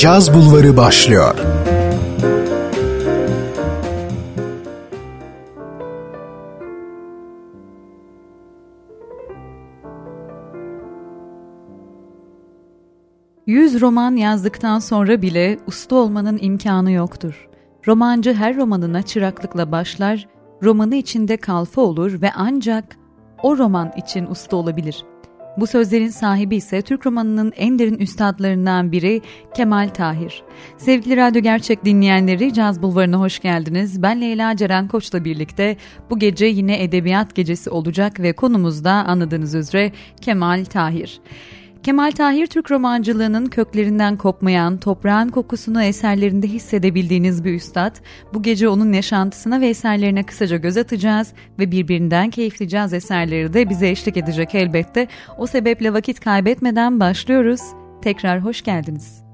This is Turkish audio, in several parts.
Caz Bulvarı başlıyor. Yüz roman yazdıktan sonra bile usta olmanın imkanı yoktur. Romancı her romanına çıraklıkla başlar, romanı içinde kalfa olur ve ancak o roman için usta olabilir. Bu sözlerin sahibi ise Türk romanının en derin üstadlarından biri Kemal Tahir. Sevgili Radyo Gerçek dinleyenleri Caz Bulvarı'na hoş geldiniz. Ben Leyla Ceren Koç'la birlikte bu gece yine edebiyat gecesi olacak ve konumuz da anladığınız üzere Kemal Tahir. Kemal Tahir Türk romancılığının köklerinden kopmayan, toprağın kokusunu eserlerinde hissedebildiğiniz bir üstad. Bu gece onun yaşantısına ve eserlerine kısaca göz atacağız ve birbirinden keyifli caz eserleri de bize eşlik edecek elbette. O sebeple vakit kaybetmeden başlıyoruz. Tekrar hoş geldiniz.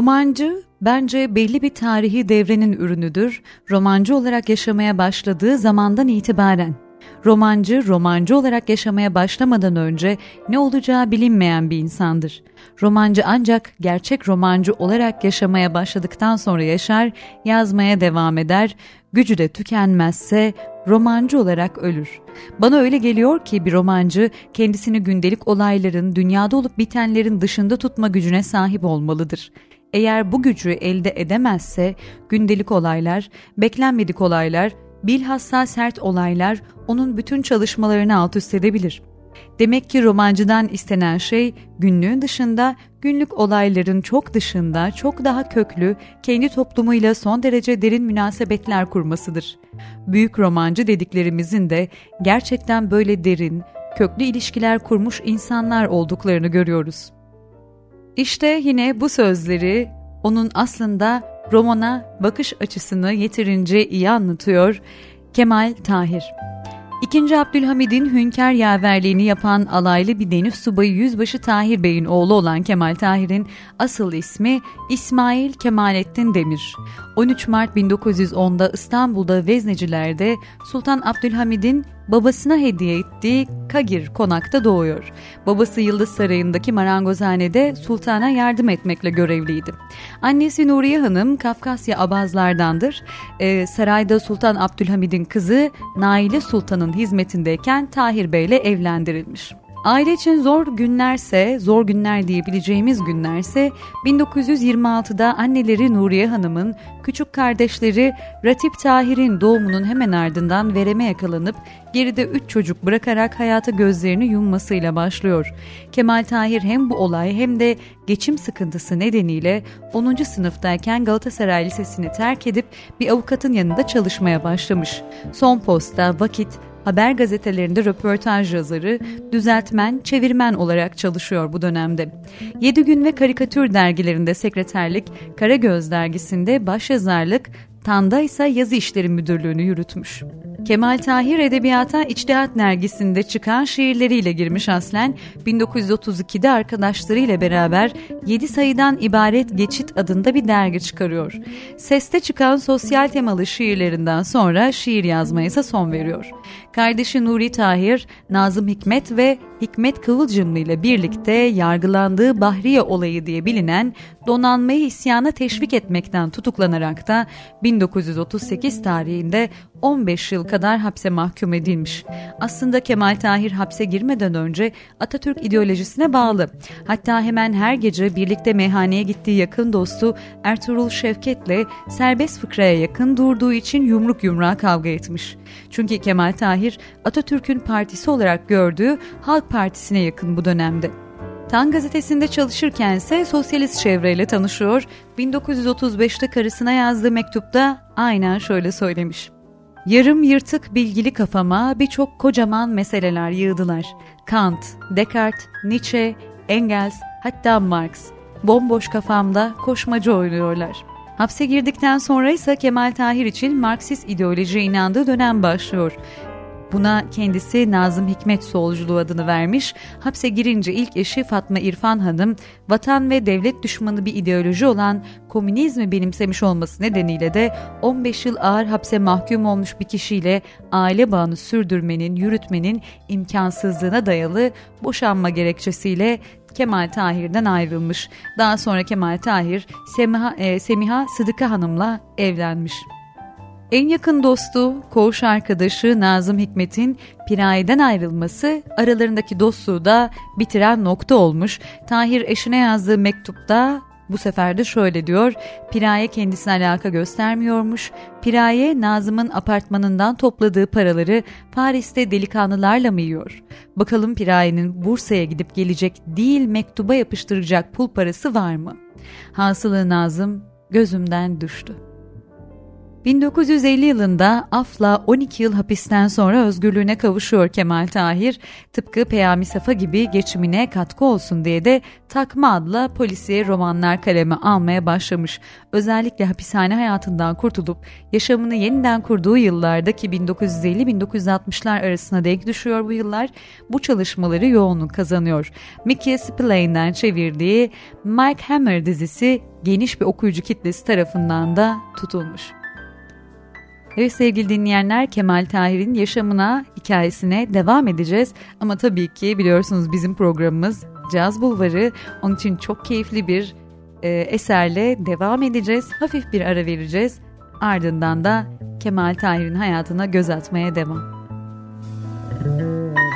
Romancı bence belli bir tarihi devrenin ürünüdür. Romancı olarak yaşamaya başladığı zamandan itibaren. Romancı, romancı olarak yaşamaya başlamadan önce ne olacağı bilinmeyen bir insandır. Romancı ancak gerçek romancı olarak yaşamaya başladıktan sonra yaşar, yazmaya devam eder, gücü de tükenmezse romancı olarak ölür. Bana öyle geliyor ki bir romancı kendisini gündelik olayların, dünyada olup bitenlerin dışında tutma gücüne sahip olmalıdır. Eğer bu gücü elde edemezse gündelik olaylar, beklenmedik olaylar, bilhassa sert olaylar onun bütün çalışmalarını alt üst edebilir. Demek ki romancıdan istenen şey günlüğün dışında, günlük olayların çok dışında, çok daha köklü, kendi toplumuyla son derece derin münasebetler kurmasıdır. Büyük romancı dediklerimizin de gerçekten böyle derin, köklü ilişkiler kurmuş insanlar olduklarını görüyoruz. İşte yine bu sözleri onun aslında romana bakış açısını yeterince iyi anlatıyor Kemal Tahir. İkinci Abdülhamid'in hünkâr yaverliğini yapan alaylı bir deniz subayı Yüzbaşı Tahir Bey'in oğlu olan Kemal Tahir'in asıl ismi İsmail Kemalettin Demir. 13 Mart 1910'da İstanbul'da Vezneciler'de Sultan Abdülhamid'in babasına hediye ettiği Kagir konakta doğuyor. Babası Yıldız Sarayı'ndaki marangozhanede sultana yardım etmekle görevliydi. Annesi Nuriye Hanım Kafkasya Abazlardandır. Ee, sarayda Sultan Abdülhamid'in kızı Naile Sultan'ın hizmetindeyken Tahir Bey ile evlendirilmiş. Aile için zor günlerse, zor günler diyebileceğimiz günlerse 1926'da anneleri Nuriye Hanım'ın küçük kardeşleri Ratip Tahir'in doğumunun hemen ardından vereme yakalanıp geride üç çocuk bırakarak hayata gözlerini yummasıyla başlıyor. Kemal Tahir hem bu olay hem de geçim sıkıntısı nedeniyle 10. sınıftayken Galatasaray Lisesi'ni terk edip bir avukatın yanında çalışmaya başlamış. Son posta, vakit, haber gazetelerinde röportaj yazarı, düzeltmen, çevirmen olarak çalışıyor bu dönemde. Yedi Gün ve Karikatür dergilerinde sekreterlik, Karagöz dergisinde başyazarlık, Tanda ise yazı işleri müdürlüğünü yürütmüş. Kemal Tahir Edebiyata İçtihat Nergisi'nde çıkan şiirleriyle girmiş aslen 1932'de arkadaşlarıyla beraber 7 sayıdan ibaret Geçit adında bir dergi çıkarıyor. Seste çıkan sosyal temalı şiirlerinden sonra şiir yazmaya ise son veriyor. Kardeşi Nuri Tahir, Nazım Hikmet ve Hikmet Kıvılcımlı ile birlikte yargılandığı Bahriye olayı diye bilinen donanmayı isyana teşvik etmekten tutuklanarak da 1938 tarihinde 15 yıl kadar hapse mahkum edilmiş. Aslında Kemal Tahir hapse girmeden önce Atatürk ideolojisine bağlı. Hatta hemen her gece birlikte meyhaneye gittiği yakın dostu Ertuğrul Şevket'le serbest fıkraya yakın durduğu için yumruk yumruğa kavga etmiş. Çünkü Kemal Tahir Atatürk'ün partisi olarak gördüğü Halk Partisi'ne yakın bu dönemde. Tan gazetesinde çalışırken ise sosyalist çevreyle tanışıyor. 1935'te karısına yazdığı mektupta aynen şöyle söylemiş. Yarım yırtık bilgili kafama birçok kocaman meseleler yığdılar. Kant, Descartes, Nietzsche, Engels, hatta Marx. Bomboş kafamda koşmacı oynuyorlar. Hapse girdikten sonra ise Kemal Tahir için Marksist ideolojiye inandığı dönem başlıyor. Buna kendisi Nazım Hikmet Solculuğu adını vermiş. Hapse girince ilk eşi Fatma İrfan Hanım, vatan ve devlet düşmanı bir ideoloji olan komünizmi benimsemiş olması nedeniyle de 15 yıl ağır hapse mahkum olmuş bir kişiyle aile bağını sürdürmenin, yürütmenin imkansızlığına dayalı boşanma gerekçesiyle Kemal Tahir'den ayrılmış. Daha sonra Kemal Tahir Semiha, e, Semiha Sıdıka Hanım'la evlenmiş. En yakın dostu, koğuş arkadaşı Nazım Hikmet'in Piraye'den ayrılması aralarındaki dostluğu da bitiren nokta olmuş. Tahir eşine yazdığı mektupta bu sefer de şöyle diyor, Piraye kendisine alaka göstermiyormuş. Piraye Nazım'ın apartmanından topladığı paraları Paris'te delikanlılarla mı yiyor? Bakalım Piraye'nin Bursa'ya gidip gelecek değil mektuba yapıştıracak pul parası var mı? Hasılı Nazım gözümden düştü. 1950 yılında afla 12 yıl hapisten sonra özgürlüğüne kavuşuyor Kemal Tahir. Tıpkı Peyami Safa gibi geçimine katkı olsun diye de takma adla polisiye romanlar kaleme almaya başlamış. Özellikle hapishane hayatından kurtulup yaşamını yeniden kurduğu yıllarda ki 1950-1960'lar arasına denk düşüyor bu yıllar bu çalışmaları yoğunluk kazanıyor. Mickey Spillane'den çevirdiği Mike Hammer dizisi geniş bir okuyucu kitlesi tarafından da tutulmuş. Evet sevgili dinleyenler Kemal Tahir'in yaşamına, hikayesine devam edeceğiz. Ama tabii ki biliyorsunuz bizim programımız Caz Bulvarı. Onun için çok keyifli bir e, eserle devam edeceğiz. Hafif bir ara vereceğiz. Ardından da Kemal Tahir'in hayatına göz atmaya devam. Müzik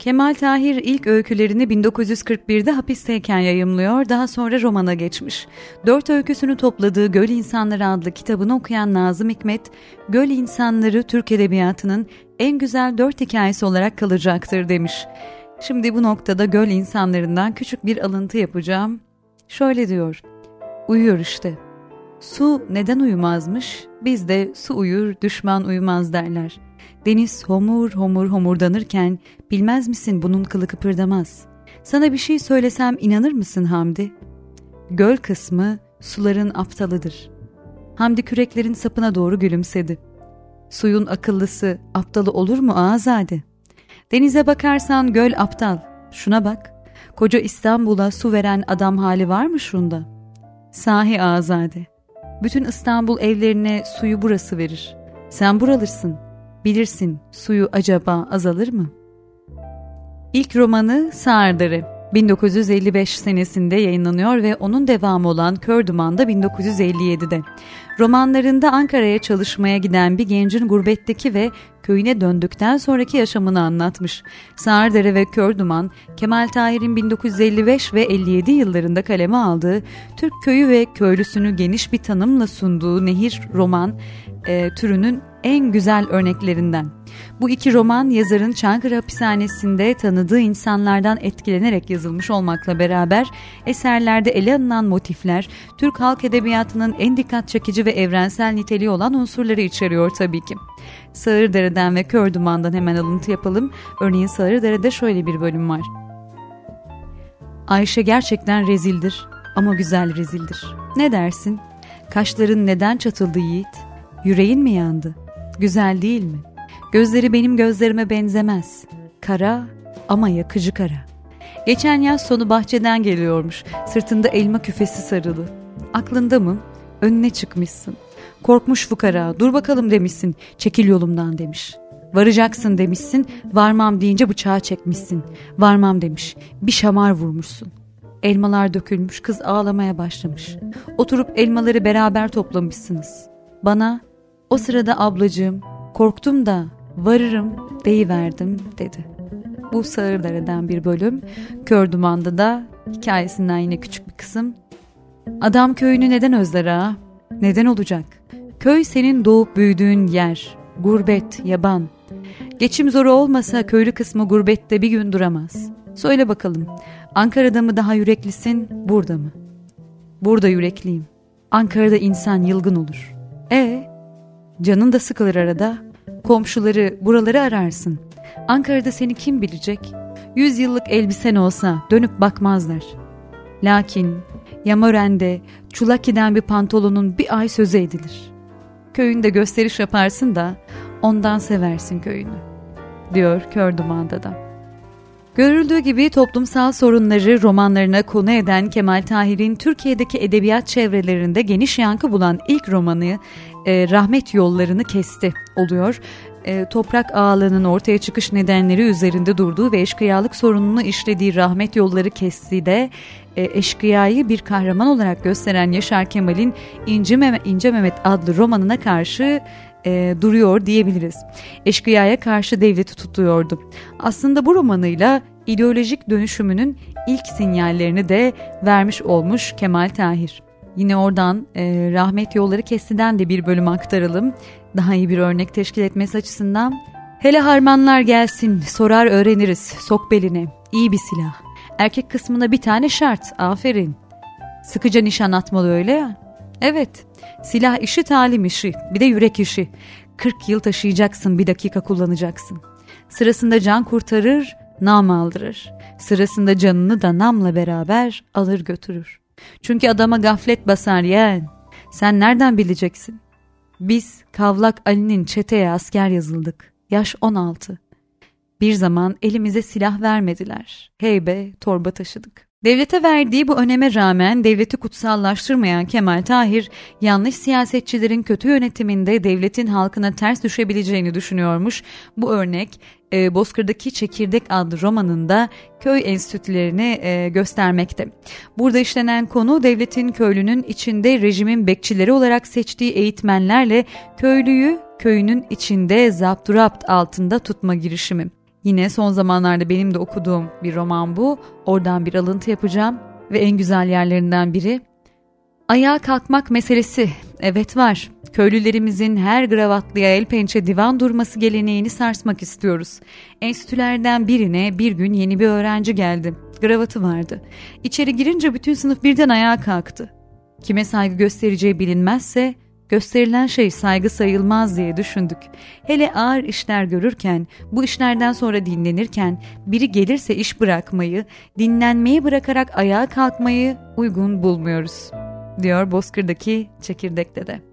Kemal Tahir ilk öykülerini 1941'de hapisteyken yayımlıyor, daha sonra romana geçmiş. Dört öyküsünü topladığı Göl İnsanları adlı kitabını okuyan Nazım Hikmet, Göl İnsanları Türk Edebiyatı'nın en güzel dört hikayesi olarak kalacaktır demiş. Şimdi bu noktada Göl İnsanlarından küçük bir alıntı yapacağım. Şöyle diyor, uyuyor işte. Su neden uyumazmış? Bizde su uyur, düşman uyumaz derler.'' Deniz homur homur homurdanırken bilmez misin bunun kılı kıpırdamaz. Sana bir şey söylesem inanır mısın Hamdi? Göl kısmı suların aptalıdır. Hamdi küreklerin sapına doğru gülümsedi. Suyun akıllısı aptalı olur mu Azade? Denize bakarsan göl aptal. Şuna bak. Koca İstanbul'a su veren adam hali var mı şunda? Sahi Azade. Bütün İstanbul evlerine suyu burası verir. Sen buralısın. Bilirsin suyu acaba azalır mı? İlk romanı Sağırdarı 1955 senesinde yayınlanıyor ve onun devamı olan Kör Duman da 1957'de. Romanlarında Ankara'ya çalışmaya giden bir gencin gurbetteki ve köyüne döndükten sonraki yaşamını anlatmış. Sağırdere ve Kör Duman, Kemal Tahir'in 1955 ve 57 yıllarında kaleme aldığı Türk köyü ve köylüsünü geniş bir tanımla sunduğu nehir roman e, türünün en güzel örneklerinden. Bu iki roman yazarın Çankırı hapishanesinde tanıdığı insanlardan etkilenerek yazılmış olmakla beraber eserlerde ele alınan motifler Türk halk edebiyatının en dikkat çekici ve evrensel niteliği olan unsurları içeriyor tabii ki. Sağırdere'den ve Kör Duman'dan hemen alıntı yapalım. Örneğin Sağırdere'de şöyle bir bölüm var. Ayşe gerçekten rezildir ama güzel rezildir. Ne dersin? Kaşların neden çatıldı Yiğit? Yüreğin mi yandı? Güzel değil mi? Gözleri benim gözlerime benzemez. Kara ama yakıcı kara. Geçen yaz sonu bahçeden geliyormuş. Sırtında elma küfesi sarılı. Aklında mı? Önüne çıkmışsın. Korkmuş fukara. Dur bakalım demişsin. Çekil yolumdan demiş. Varacaksın demişsin. Varmam deyince bıçağı çekmişsin. Varmam demiş. Bir şamar vurmuşsun. Elmalar dökülmüş. Kız ağlamaya başlamış. Oturup elmaları beraber toplamışsınız. Bana o sırada ablacığım korktum da varırım deyiverdim dedi. Bu Sağırdere'den bir bölüm. Kör Duman'da da hikayesinden yine küçük bir kısım. Adam köyünü neden özler ha? Neden olacak? Köy senin doğup büyüdüğün yer. Gurbet, yaban. Geçim zoru olmasa köylü kısmı gurbette bir gün duramaz. Söyle bakalım, Ankara'da mı daha yüreklisin, burada mı? Burada yürekliyim. Ankara'da insan yılgın olur. E, canın da sıkılır arada. Komşuları, buraları ararsın. Ankara'da seni kim bilecek? Yüz yıllık elbisen olsa dönüp bakmazlar. Lakin Yamören'de Çulaki'den bir pantolonun bir ay sözü edilir. Köyünde gösteriş yaparsın da ondan seversin köyünü, diyor Kör Duman'da da. Görüldüğü gibi toplumsal sorunları romanlarına konu eden Kemal Tahir'in Türkiye'deki edebiyat çevrelerinde geniş yankı bulan ilk romanı e, Rahmet Yollarını Kesti oluyor. E, toprak ağalığının ortaya çıkış nedenleri üzerinde durduğu ve eşkıyalık sorununu işlediği Rahmet Yolları Kesti de e, eşkıyayı bir kahraman olarak gösteren Yaşar Kemal'in İnce, Mehmet, İnce Mehmet adlı romanına karşı e, duruyor diyebiliriz. Eşkıyaya karşı devleti tutuyordu. Aslında bu romanıyla ideolojik dönüşümünün ilk sinyallerini de vermiş olmuş Kemal Tahir. Yine oradan e, Rahmet Yolları Kesti'den de bir bölüm aktaralım. Daha iyi bir örnek teşkil etmesi açısından. Hele harmanlar gelsin, sorar öğreniriz, sok beline. İyi bir silah. Erkek kısmına bir tane şart, aferin. Sıkıca nişan atmalı öyle ya. Evet, silah işi talim işi, bir de yürek işi. 40 yıl taşıyacaksın, bir dakika kullanacaksın. Sırasında can kurtarır, nam aldırır. Sırasında canını da namla beraber alır götürür. Çünkü adama gaflet basar yeğen. Sen nereden bileceksin? Biz Kavlak Ali'nin çeteye asker yazıldık. Yaş 16. Bir zaman elimize silah vermediler. Heybe, torba taşıdık. Devlete verdiği bu öneme rağmen devleti kutsallaştırmayan Kemal Tahir, yanlış siyasetçilerin kötü yönetiminde devletin halkına ters düşebileceğini düşünüyormuş. Bu örnek e, Bozkır'daki Çekirdek adlı romanında köy enstitülerini e, göstermekte. Burada işlenen konu devletin köylünün içinde rejimin bekçileri olarak seçtiği eğitmenlerle köylüyü köyünün içinde zapturapt altında tutma girişimi. Yine son zamanlarda benim de okuduğum bir roman bu. Oradan bir alıntı yapacağım ve en güzel yerlerinden biri. Ayağa kalkmak meselesi. Evet var. Köylülerimizin her gravatlıya el pençe divan durması geleneğini sarsmak istiyoruz. Enstitülerden birine bir gün yeni bir öğrenci geldi. Gravatı vardı. İçeri girince bütün sınıf birden ayağa kalktı. Kime saygı göstereceği bilinmezse gösterilen şey saygı sayılmaz diye düşündük. Hele ağır işler görürken, bu işlerden sonra dinlenirken biri gelirse iş bırakmayı, dinlenmeyi bırakarak ayağa kalkmayı uygun bulmuyoruz, diyor Bozkır'daki Çekirdek'te de.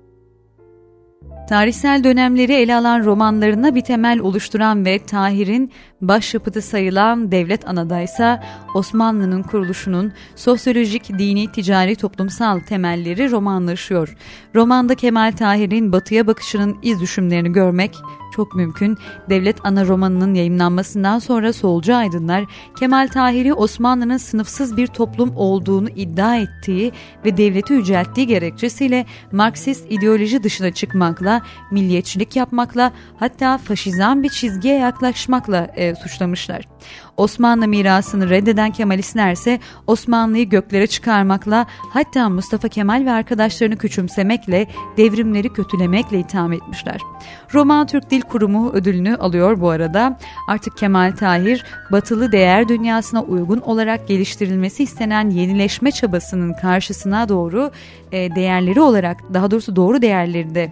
Tarihsel dönemleri ele alan romanlarına bir temel oluşturan ve Tahir'in başyapıtı sayılan Devlet Ana'da ise Osmanlı'nın kuruluşunun sosyolojik, dini, ticari, toplumsal temelleri romanlaşıyor. Romanda Kemal Tahir'in batıya bakışının iz düşümlerini görmek çok mümkün. Devlet Ana romanının yayınlanmasından sonra solcu aydınlar Kemal Tahir'i Osmanlı'nın sınıfsız bir toplum olduğunu iddia ettiği ve devleti yücelttiği gerekçesiyle Marksist ideoloji dışına çıkmakla, milliyetçilik yapmakla hatta faşizan bir çizgiye yaklaşmakla e, suçlamışlar. Osmanlı mirasını reddeden Kemalistler ise Osmanlı'yı göklere çıkarmakla hatta Mustafa Kemal ve arkadaşlarını küçümsemekle, devrimleri kötülemekle itham etmişler. Roman Türk Dil Kurumu ödülünü alıyor bu arada. Artık Kemal Tahir, batılı değer dünyasına uygun olarak geliştirilmesi istenen yenileşme çabasının karşısına doğru e, değerleri olarak, daha doğrusu doğru değerleri de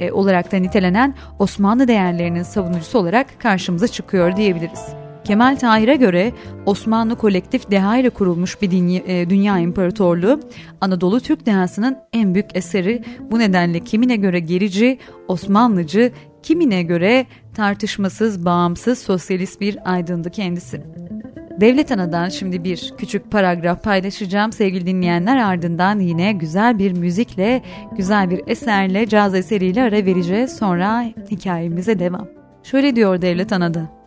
e, olarak da nitelenen Osmanlı değerlerinin savunucusu olarak karşımıza çıkıyor diyebiliriz. Kemal Tahir'e göre Osmanlı kolektif deha ile kurulmuş bir dünya, e, dünya imparatorluğu Anadolu Türk dehasının en büyük eseri. Bu nedenle kimine göre gerici, Osmanlıcı, kimine göre tartışmasız, bağımsız, sosyalist bir aydındı kendisi. Devlet Ana'dan şimdi bir küçük paragraf paylaşacağım sevgili dinleyenler ardından yine güzel bir müzikle, güzel bir eserle, caz eseriyle ara vereceğiz. Sonra hikayemize devam. Şöyle diyor Devlet Ana'da.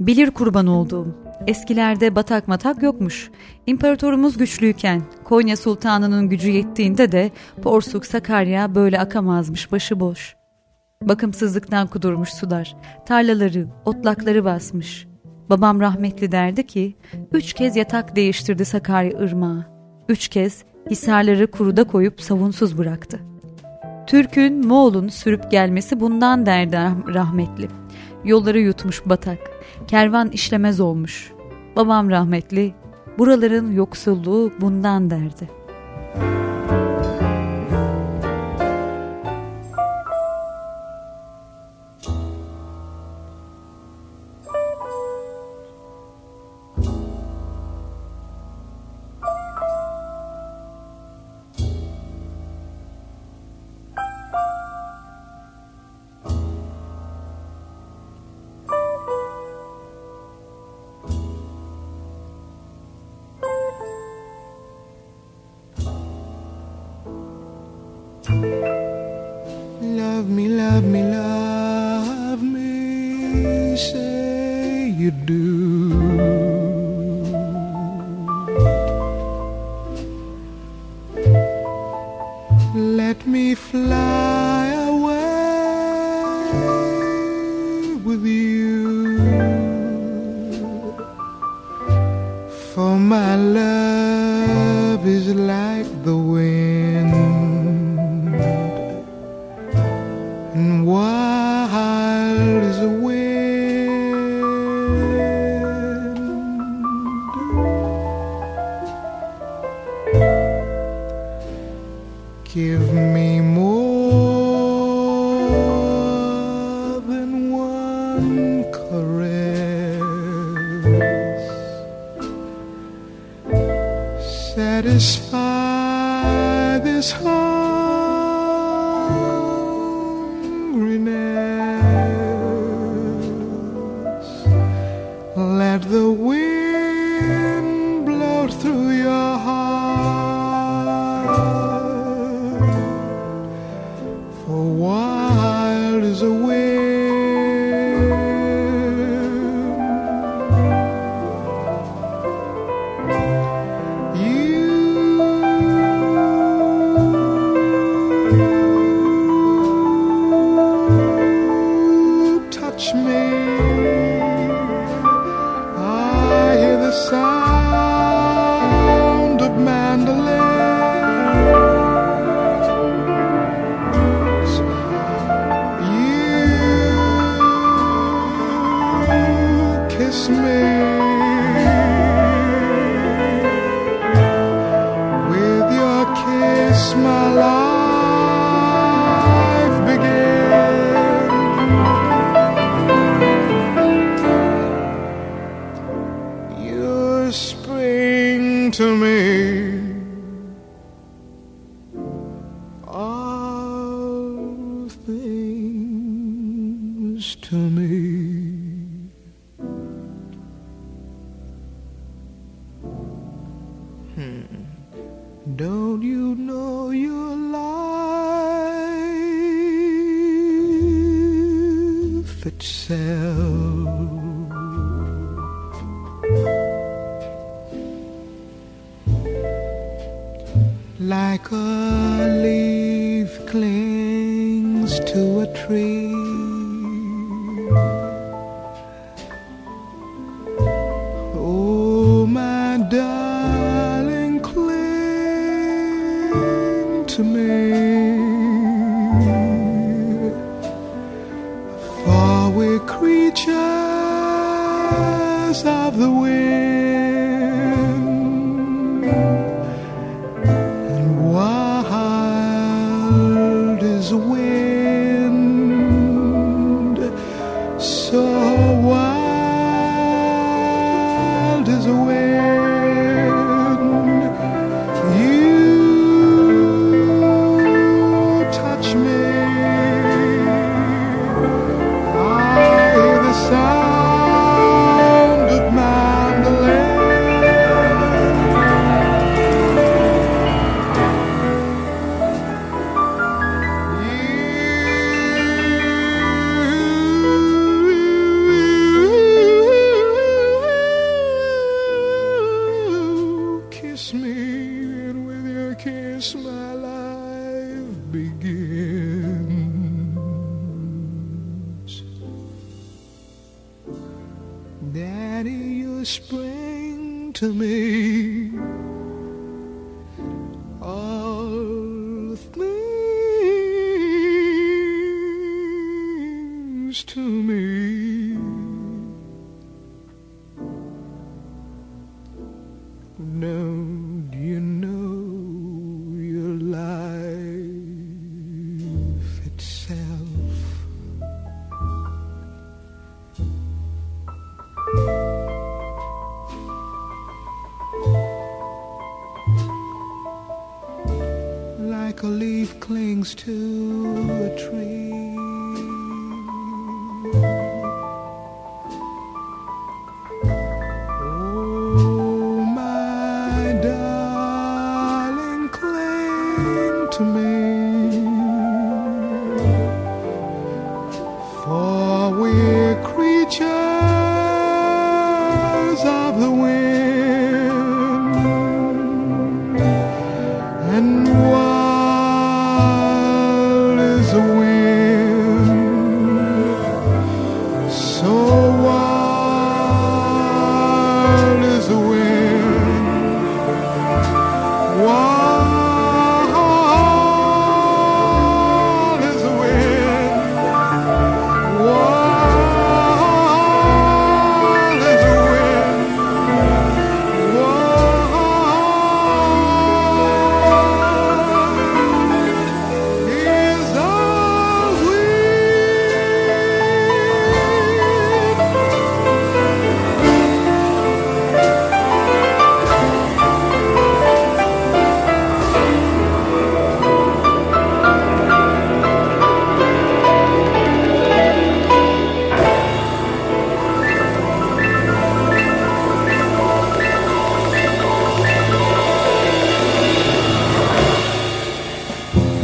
Bilir kurban olduğum. Eskilerde batak matak yokmuş. İmparatorumuz güçlüyken, Konya Sultanı'nın gücü yettiğinde de Porsuk Sakarya böyle akamazmış başıboş. Bakımsızlıktan kudurmuş sular, tarlaları, otlakları basmış. Babam rahmetli derdi ki, üç kez yatak değiştirdi Sakarya ırmağı. Üç kez hisarları kuruda koyup savunsuz bıraktı. Türk'ün Moğol'un sürüp gelmesi bundan derdi rahmetli. Yolları yutmuş batak, kervan işlemez olmuş. Babam rahmetli, buraların yoksulluğu bundan derdi. the sound of mandolin.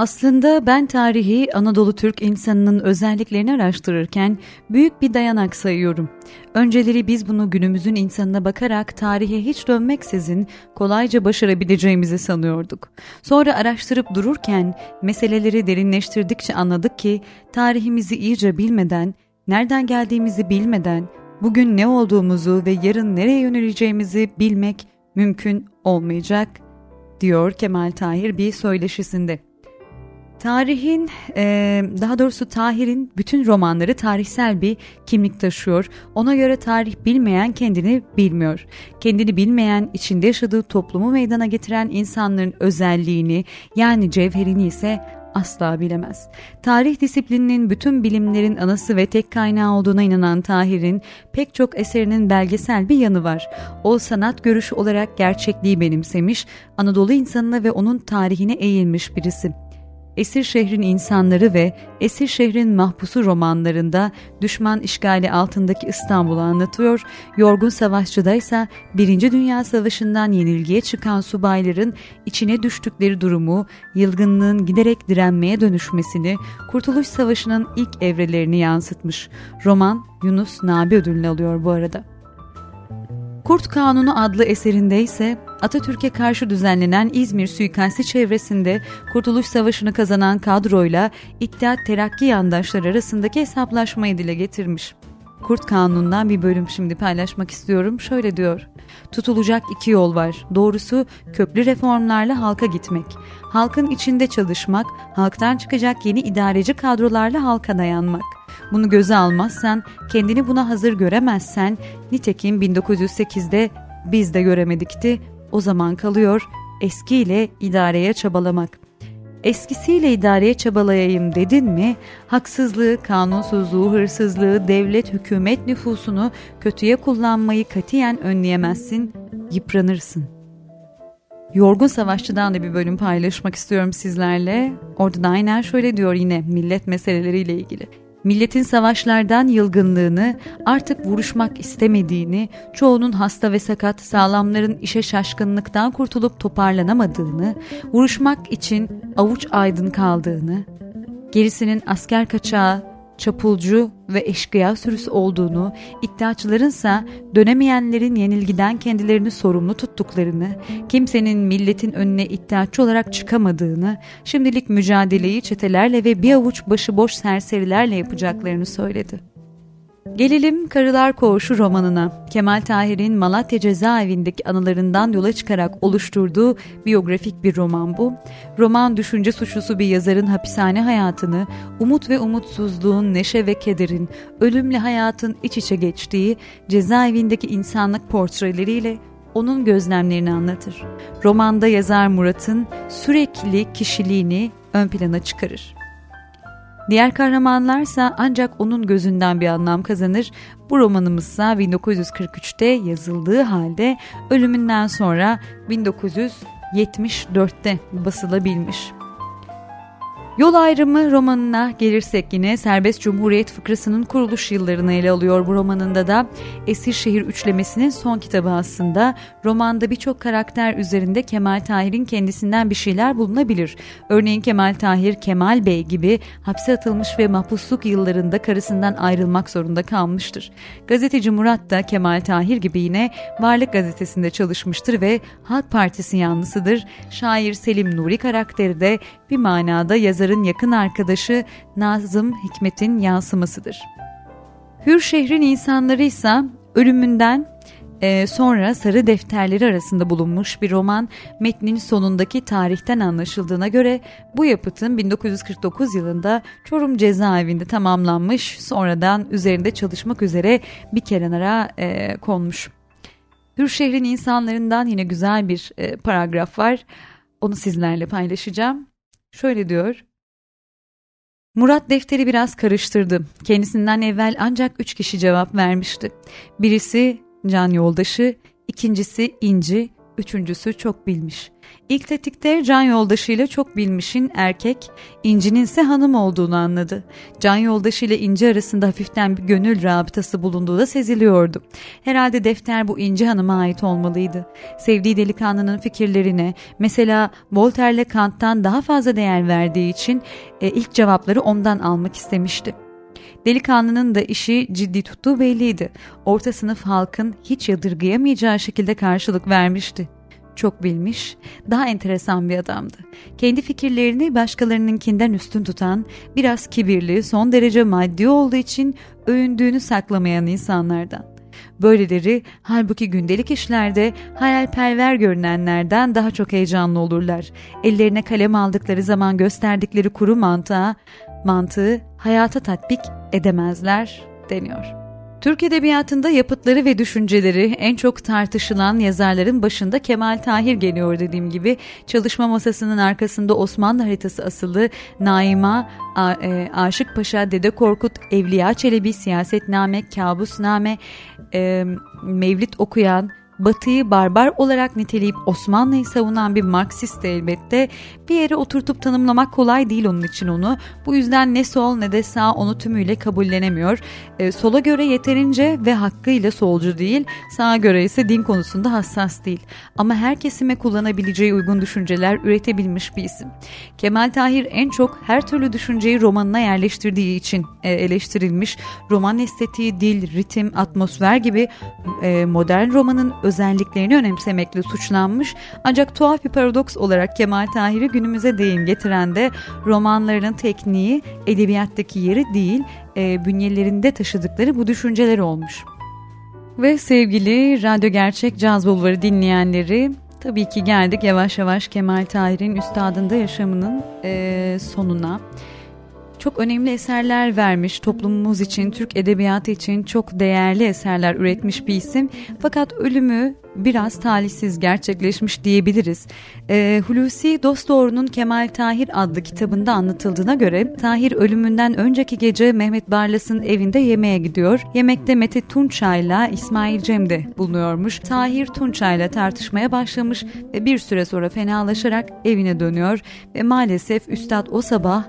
Aslında ben tarihi Anadolu Türk insanının özelliklerini araştırırken büyük bir dayanak sayıyorum. Önceleri biz bunu günümüzün insanına bakarak tarihe hiç dönmeksizin kolayca başarabileceğimizi sanıyorduk. Sonra araştırıp dururken meseleleri derinleştirdikçe anladık ki tarihimizi iyice bilmeden, nereden geldiğimizi bilmeden, bugün ne olduğumuzu ve yarın nereye yöneleceğimizi bilmek mümkün olmayacak, diyor Kemal Tahir bir söyleşisinde. Tarihin, daha doğrusu Tahir'in bütün romanları tarihsel bir kimlik taşıyor. Ona göre tarih bilmeyen kendini bilmiyor. Kendini bilmeyen, içinde yaşadığı toplumu meydana getiren insanların özelliğini yani cevherini ise asla bilemez. Tarih disiplininin bütün bilimlerin anası ve tek kaynağı olduğuna inanan Tahir'in pek çok eserinin belgesel bir yanı var. O sanat görüşü olarak gerçekliği benimsemiş, Anadolu insanına ve onun tarihine eğilmiş birisi. Esir Şehrin insanları ve Esir Şehrin mahpusu romanlarında düşman işgali altındaki İstanbul'u anlatıyor, Yorgun Savaşçı'da ise Birinci Dünya Savaşı'ndan yenilgiye çıkan subayların içine düştükleri durumu, yılgınlığın giderek direnmeye dönüşmesini, Kurtuluş Savaşı'nın ilk evrelerini yansıtmış. Roman Yunus Nabi ödülünü alıyor bu arada. Kurt Kanunu adlı eserinde ise Atatürk'e karşı düzenlenen İzmir suikasti çevresinde Kurtuluş Savaşı'nı kazanan kadroyla İttihat Terakki yandaşları arasındaki hesaplaşmayı dile getirmiş. Kurt Kanunu'ndan bir bölüm şimdi paylaşmak istiyorum. Şöyle diyor. Tutulacak iki yol var. Doğrusu köklü reformlarla halka gitmek. Halkın içinde çalışmak, halktan çıkacak yeni idareci kadrolarla halka dayanmak. Bunu göze almazsan, kendini buna hazır göremezsen, nitekim 1908'de biz de göremedikti, o zaman kalıyor eskiyle idareye çabalamak. Eskisiyle idareye çabalayayım dedin mi, haksızlığı, kanunsuzluğu, hırsızlığı, devlet, hükümet nüfusunu kötüye kullanmayı katiyen önleyemezsin, yıpranırsın. Yorgun Savaşçı'dan da bir bölüm paylaşmak istiyorum sizlerle. Orada da aynen şöyle diyor yine millet meseleleriyle ilgili milletin savaşlardan yılgınlığını, artık vuruşmak istemediğini, çoğunun hasta ve sakat sağlamların işe şaşkınlıktan kurtulup toparlanamadığını, vuruşmak için avuç aydın kaldığını, gerisinin asker kaçağı, çapulcu ve eşkıya sürüsü olduğunu, iddiaçılarınsa dönemeyenlerin yenilgiden kendilerini sorumlu tuttuklarını, kimsenin milletin önüne iddiaçı olarak çıkamadığını, şimdilik mücadeleyi çetelerle ve bir avuç başıboş serserilerle yapacaklarını söyledi. Gelelim Karılar Koğuşu romanına. Kemal Tahir'in Malatya cezaevindeki anılarından yola çıkarak oluşturduğu biyografik bir roman bu. Roman düşünce suçlusu bir yazarın hapishane hayatını, umut ve umutsuzluğun, neşe ve kederin, ölümle hayatın iç içe geçtiği cezaevindeki insanlık portreleriyle onun gözlemlerini anlatır. Romanda yazar Murat'ın sürekli kişiliğini ön plana çıkarır. Diğer kahramanlarsa ancak onun gözünden bir anlam kazanır. Bu romanımızsa 1943'te yazıldığı halde ölümünden sonra 1974'te basılabilmiş. Yol ayrımı romanına gelirsek yine Serbest Cumhuriyet fıkrasının kuruluş yıllarını ele alıyor bu romanında da. Esir Şehir üçlemesinin son kitabı aslında. Romanda birçok karakter üzerinde Kemal Tahir'in kendisinden bir şeyler bulunabilir. Örneğin Kemal Tahir, Kemal Bey gibi hapse atılmış ve mahpusluk yıllarında karısından ayrılmak zorunda kalmıştır. Gazeteci Murat da Kemal Tahir gibi yine Varlık Gazetesi'nde çalışmıştır ve Halk Partisi yanlısıdır. Şair Selim Nuri karakteri de bir manada yazarın yakın arkadaşı Nazım Hikmet'in yansımasıdır. Hür şehrin insanları ise ölümünden e, sonra sarı defterleri arasında bulunmuş bir roman metnin sonundaki tarihten anlaşıldığına göre bu yapıtın 1949 yılında Çorum cezaevinde tamamlanmış sonradan üzerinde çalışmak üzere bir kenara e, konmuş. Hür şehrin insanlarından yine güzel bir e, paragraf var. Onu sizlerle paylaşacağım. Şöyle diyor. Murat defteri biraz karıştırdı. Kendisinden evvel ancak üç kişi cevap vermişti. Birisi can yoldaşı, ikincisi İnci, Üçüncüsü çok bilmiş. İlk tetikte can yoldaşıyla çok bilmişin erkek, İnci'nin ise hanım olduğunu anladı. Can yoldaşıyla İnci arasında hafiften bir gönül rabıtası bulunduğu da seziliyordu. Herhalde defter bu İnci hanıma ait olmalıydı. Sevdiği delikanlının fikirlerine, mesela Voltaire'le Kant'tan daha fazla değer verdiği için e, ilk cevapları ondan almak istemişti. Delikanlının da işi ciddi tuttuğu belliydi. Orta sınıf halkın hiç yadırgayamayacağı şekilde karşılık vermişti. Çok bilmiş, daha enteresan bir adamdı. Kendi fikirlerini başkalarınınkinden üstün tutan, biraz kibirli, son derece maddi olduğu için övündüğünü saklamayan insanlardan. Böyleleri halbuki gündelik işlerde hayalperver görünenlerden daha çok heyecanlı olurlar. Ellerine kalem aldıkları zaman gösterdikleri kuru mantığa, mantığı hayata tatbik edemezler deniyor. Türk Edebiyatı'nda yapıtları ve düşünceleri en çok tartışılan yazarların başında Kemal Tahir geliyor dediğim gibi. Çalışma masasının arkasında Osmanlı haritası asılı Naima, A e, Aşık Paşa, Dede Korkut, Evliya Çelebi, Siyasetname, Kabusname, e, Mevlit okuyan, Batı'yı barbar olarak niteleyip Osmanlı'yı savunan bir Marksist elbette bir yere oturtup tanımlamak kolay değil onun için onu. Bu yüzden ne sol ne de sağ onu tümüyle kabullenemiyor. E, sola göre yeterince ve hakkıyla solcu değil, sağa göre ise din konusunda hassas değil. Ama her kesime kullanabileceği uygun düşünceler üretebilmiş bir isim. Kemal Tahir en çok her türlü düşünceyi romanına yerleştirdiği için e, eleştirilmiş. Roman estetiği, dil, ritim, atmosfer gibi e, modern romanın özelliklerini önemsemekle suçlanmış ancak tuhaf bir paradoks olarak Kemal Tahir'i günümüze değin getiren de romanlarının tekniği edebiyattaki yeri değil e, bünyelerinde taşıdıkları bu düşünceler olmuş. Ve sevgili Radyo Gerçek Caz Bulvarı dinleyenleri tabii ki geldik yavaş yavaş Kemal Tahir'in üstadında yaşamının e, sonuna çok önemli eserler vermiş, toplumumuz için, Türk edebiyatı için çok değerli eserler üretmiş bir isim. Fakat ölümü biraz talihsiz gerçekleşmiş diyebiliriz. E, Hulusi Dostdoğru'nun Kemal Tahir adlı kitabında anlatıldığına göre Tahir ölümünden önceki gece Mehmet Barlas'ın evinde yemeğe gidiyor. Yemekte Mete Tunçay'la İsmail Cem de bulunuyormuş. Tahir Tunçay'la tartışmaya başlamış ve bir süre sonra fenalaşarak evine dönüyor ve maalesef Üstad o sabah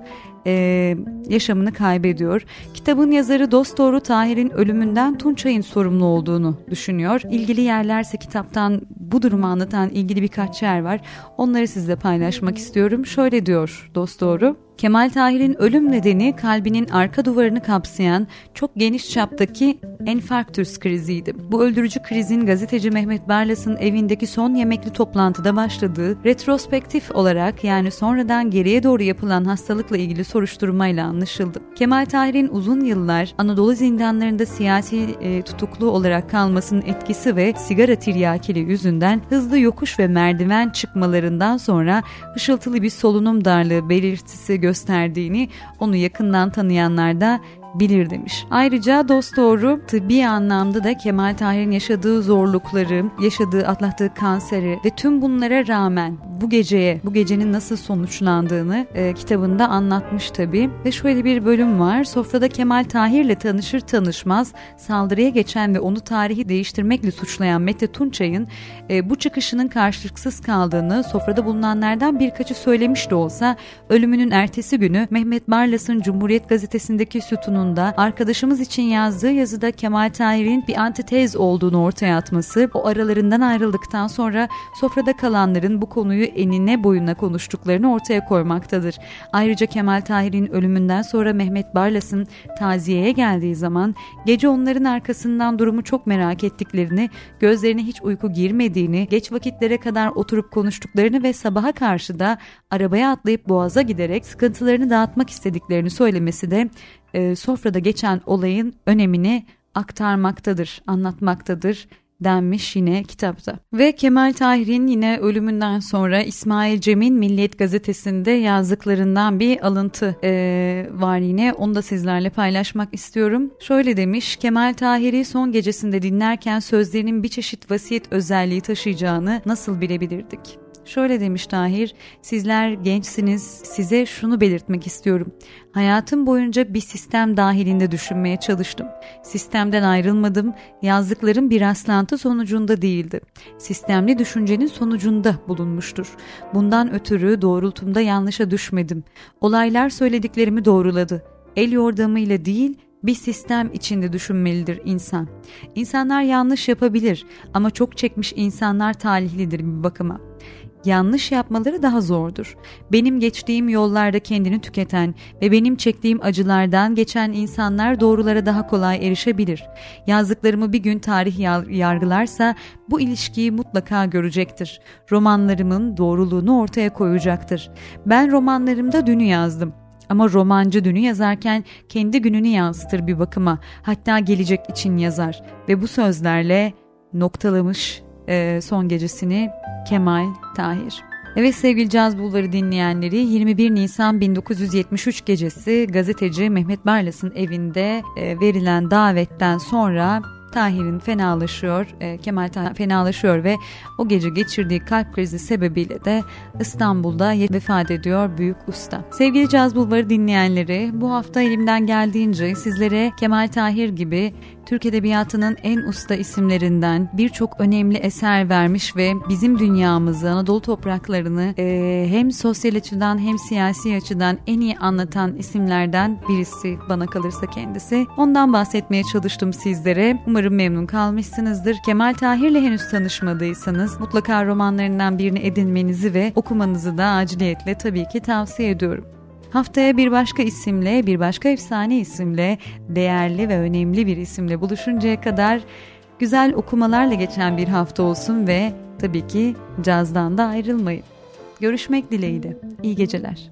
e, yaşamını kaybediyor. Kitabın yazarı Dostoğru Tahir'in ölümünden Tunçay'ın sorumlu olduğunu düşünüyor. İlgili yerlerse kitaptan bu durumu anlatan ilgili birkaç yer var. Onları sizle paylaşmak istiyorum. Şöyle diyor Dostoğru. Kemal Tahir'in ölüm nedeni kalbinin arka duvarını kapsayan çok geniş çaptaki enfarktüs kriziydi. Bu öldürücü krizin gazeteci Mehmet Barlas'ın evindeki son yemekli toplantıda başladığı retrospektif olarak yani sonradan geriye doğru yapılan hastalıkla ilgili soruşturmayla anlaşıldı. Kemal Tahir'in uzun yıllar Anadolu zindanlarında siyasi e, tutuklu olarak kalmasının etkisi ve sigara tiryakili yüzünden hızlı yokuş ve merdiven çıkmalarından sonra ışıltılı bir solunum darlığı belirtisi gösterdiğini onu yakından tanıyanlar da bilir demiş. Ayrıca dost doğru tıbbi anlamda da Kemal Tahir'in yaşadığı zorlukları, yaşadığı atlattığı kanseri ve tüm bunlara rağmen bu geceye, bu gecenin nasıl sonuçlandığını e, kitabında anlatmış tabi. Ve şöyle bir bölüm var. Sofrada Kemal Tahir'le tanışır tanışmaz saldırıya geçen ve onu tarihi değiştirmekle suçlayan Mete Tunçay'ın e, bu çıkışının karşılıksız kaldığını sofrada bulunanlardan birkaçı söylemiş de olsa ölümünün ertesi günü Mehmet Barlas'ın Cumhuriyet Gazetesi'ndeki sütunu sonunda arkadaşımız için yazdığı yazıda Kemal Tahir'in bir antitez olduğunu ortaya atması, o aralarından ayrıldıktan sonra sofrada kalanların bu konuyu enine boyuna konuştuklarını ortaya koymaktadır. Ayrıca Kemal Tahir'in ölümünden sonra Mehmet Barlas'ın taziyeye geldiği zaman gece onların arkasından durumu çok merak ettiklerini, gözlerine hiç uyku girmediğini, geç vakitlere kadar oturup konuştuklarını ve sabaha karşı da arabaya atlayıp boğaza giderek sıkıntılarını dağıtmak istediklerini söylemesi de e, sofrada geçen olayın önemini aktarmaktadır, anlatmaktadır denmiş yine kitapta. Ve Kemal Tahir'in yine ölümünden sonra İsmail Cem'in Milliyet Gazetesi'nde yazdıklarından bir alıntı e, var yine. Onu da sizlerle paylaşmak istiyorum. Şöyle demiş, Kemal Tahir'i son gecesinde dinlerken sözlerinin bir çeşit vasiyet özelliği taşıyacağını nasıl bilebilirdik? Şöyle demiş Tahir, sizler gençsiniz, size şunu belirtmek istiyorum. Hayatım boyunca bir sistem dahilinde düşünmeye çalıştım. Sistemden ayrılmadım, yazdıklarım bir rastlantı sonucunda değildi. Sistemli düşüncenin sonucunda bulunmuştur. Bundan ötürü doğrultumda yanlışa düşmedim. Olaylar söylediklerimi doğruladı. El yordamıyla değil, bir sistem içinde düşünmelidir insan. İnsanlar yanlış yapabilir ama çok çekmiş insanlar talihlidir bir bakıma yanlış yapmaları daha zordur. Benim geçtiğim yollarda kendini tüketen ve benim çektiğim acılardan geçen insanlar doğrulara daha kolay erişebilir. Yazdıklarımı bir gün tarih yargılarsa bu ilişkiyi mutlaka görecektir. Romanlarımın doğruluğunu ortaya koyacaktır. Ben romanlarımda dünü yazdım. Ama romancı dünü yazarken kendi gününü yansıtır bir bakıma. Hatta gelecek için yazar ve bu sözlerle noktalamış e, son gecesini Kemal Tahir. Evet sevgili Caz Bulvarı dinleyenleri 21 Nisan 1973 gecesi gazeteci Mehmet Barlas'ın evinde e, verilen davetten sonra Tahir'in fenalaşıyor, e, Kemal Tahir fenalaşıyor ve o gece geçirdiği kalp krizi sebebiyle de İstanbul'da vefat ediyor büyük usta. Sevgili Caz Bulvarı dinleyenleri bu hafta elimden geldiğince sizlere Kemal Tahir gibi Türk Edebiyatı'nın en usta isimlerinden birçok önemli eser vermiş ve bizim dünyamızı, Anadolu topraklarını e, hem sosyal açıdan hem siyasi açıdan en iyi anlatan isimlerden birisi bana kalırsa kendisi. Ondan bahsetmeye çalıştım sizlere. Umarım memnun kalmışsınızdır. Kemal Tahir'le henüz tanışmadıysanız mutlaka romanlarından birini edinmenizi ve okumanızı da aciliyetle tabii ki tavsiye ediyorum. Haftaya bir başka isimle, bir başka efsane isimle, değerli ve önemli bir isimle buluşuncaya kadar güzel okumalarla geçen bir hafta olsun ve tabii ki cazdan da ayrılmayın. Görüşmek dileğiyle. İyi geceler.